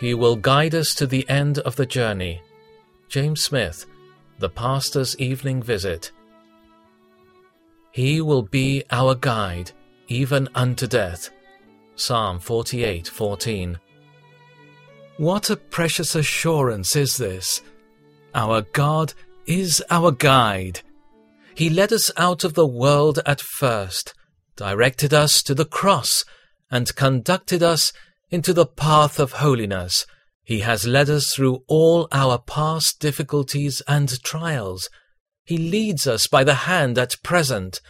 He will guide us to the end of the journey. James Smith, The Pastor's Evening Visit. He will be our guide, even unto death. Psalm 48:14. What a precious assurance is this! Our God is our guide. He led us out of the world at first, directed us to the cross, and conducted us into the path of holiness. He has led us through all our past difficulties and trials. He leads us by the hand at present,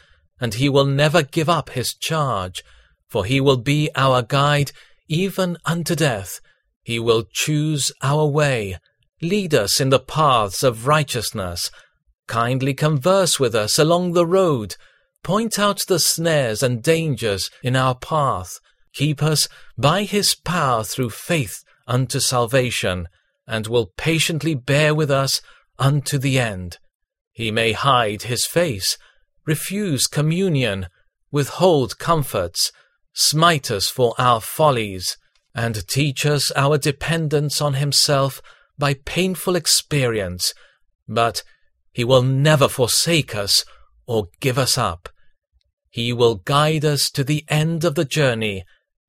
and he will never give up his charge, for he will be our guide even unto death. He will choose our way, lead us in the paths of righteousness, kindly converse with us along the road, point out the snares and dangers in our path, keep us by his power through faith unto salvation, and will patiently bear with us unto the end. He may hide his face, refuse communion, withhold comforts, smite us for our follies, and teach us our dependence on himself by painful experience, but he will never forsake us or give us up. He will guide us to the end of the journey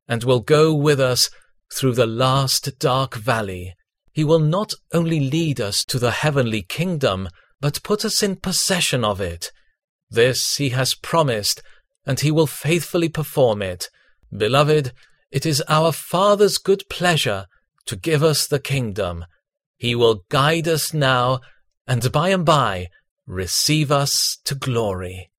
and will go with us through the last dark valley. He will not only lead us to the heavenly kingdom, but put us in possession of it. This he has promised, and he will faithfully perform it. Beloved, it is our Father's good pleasure to give us the kingdom. He will guide us now, and by and by receive us to glory.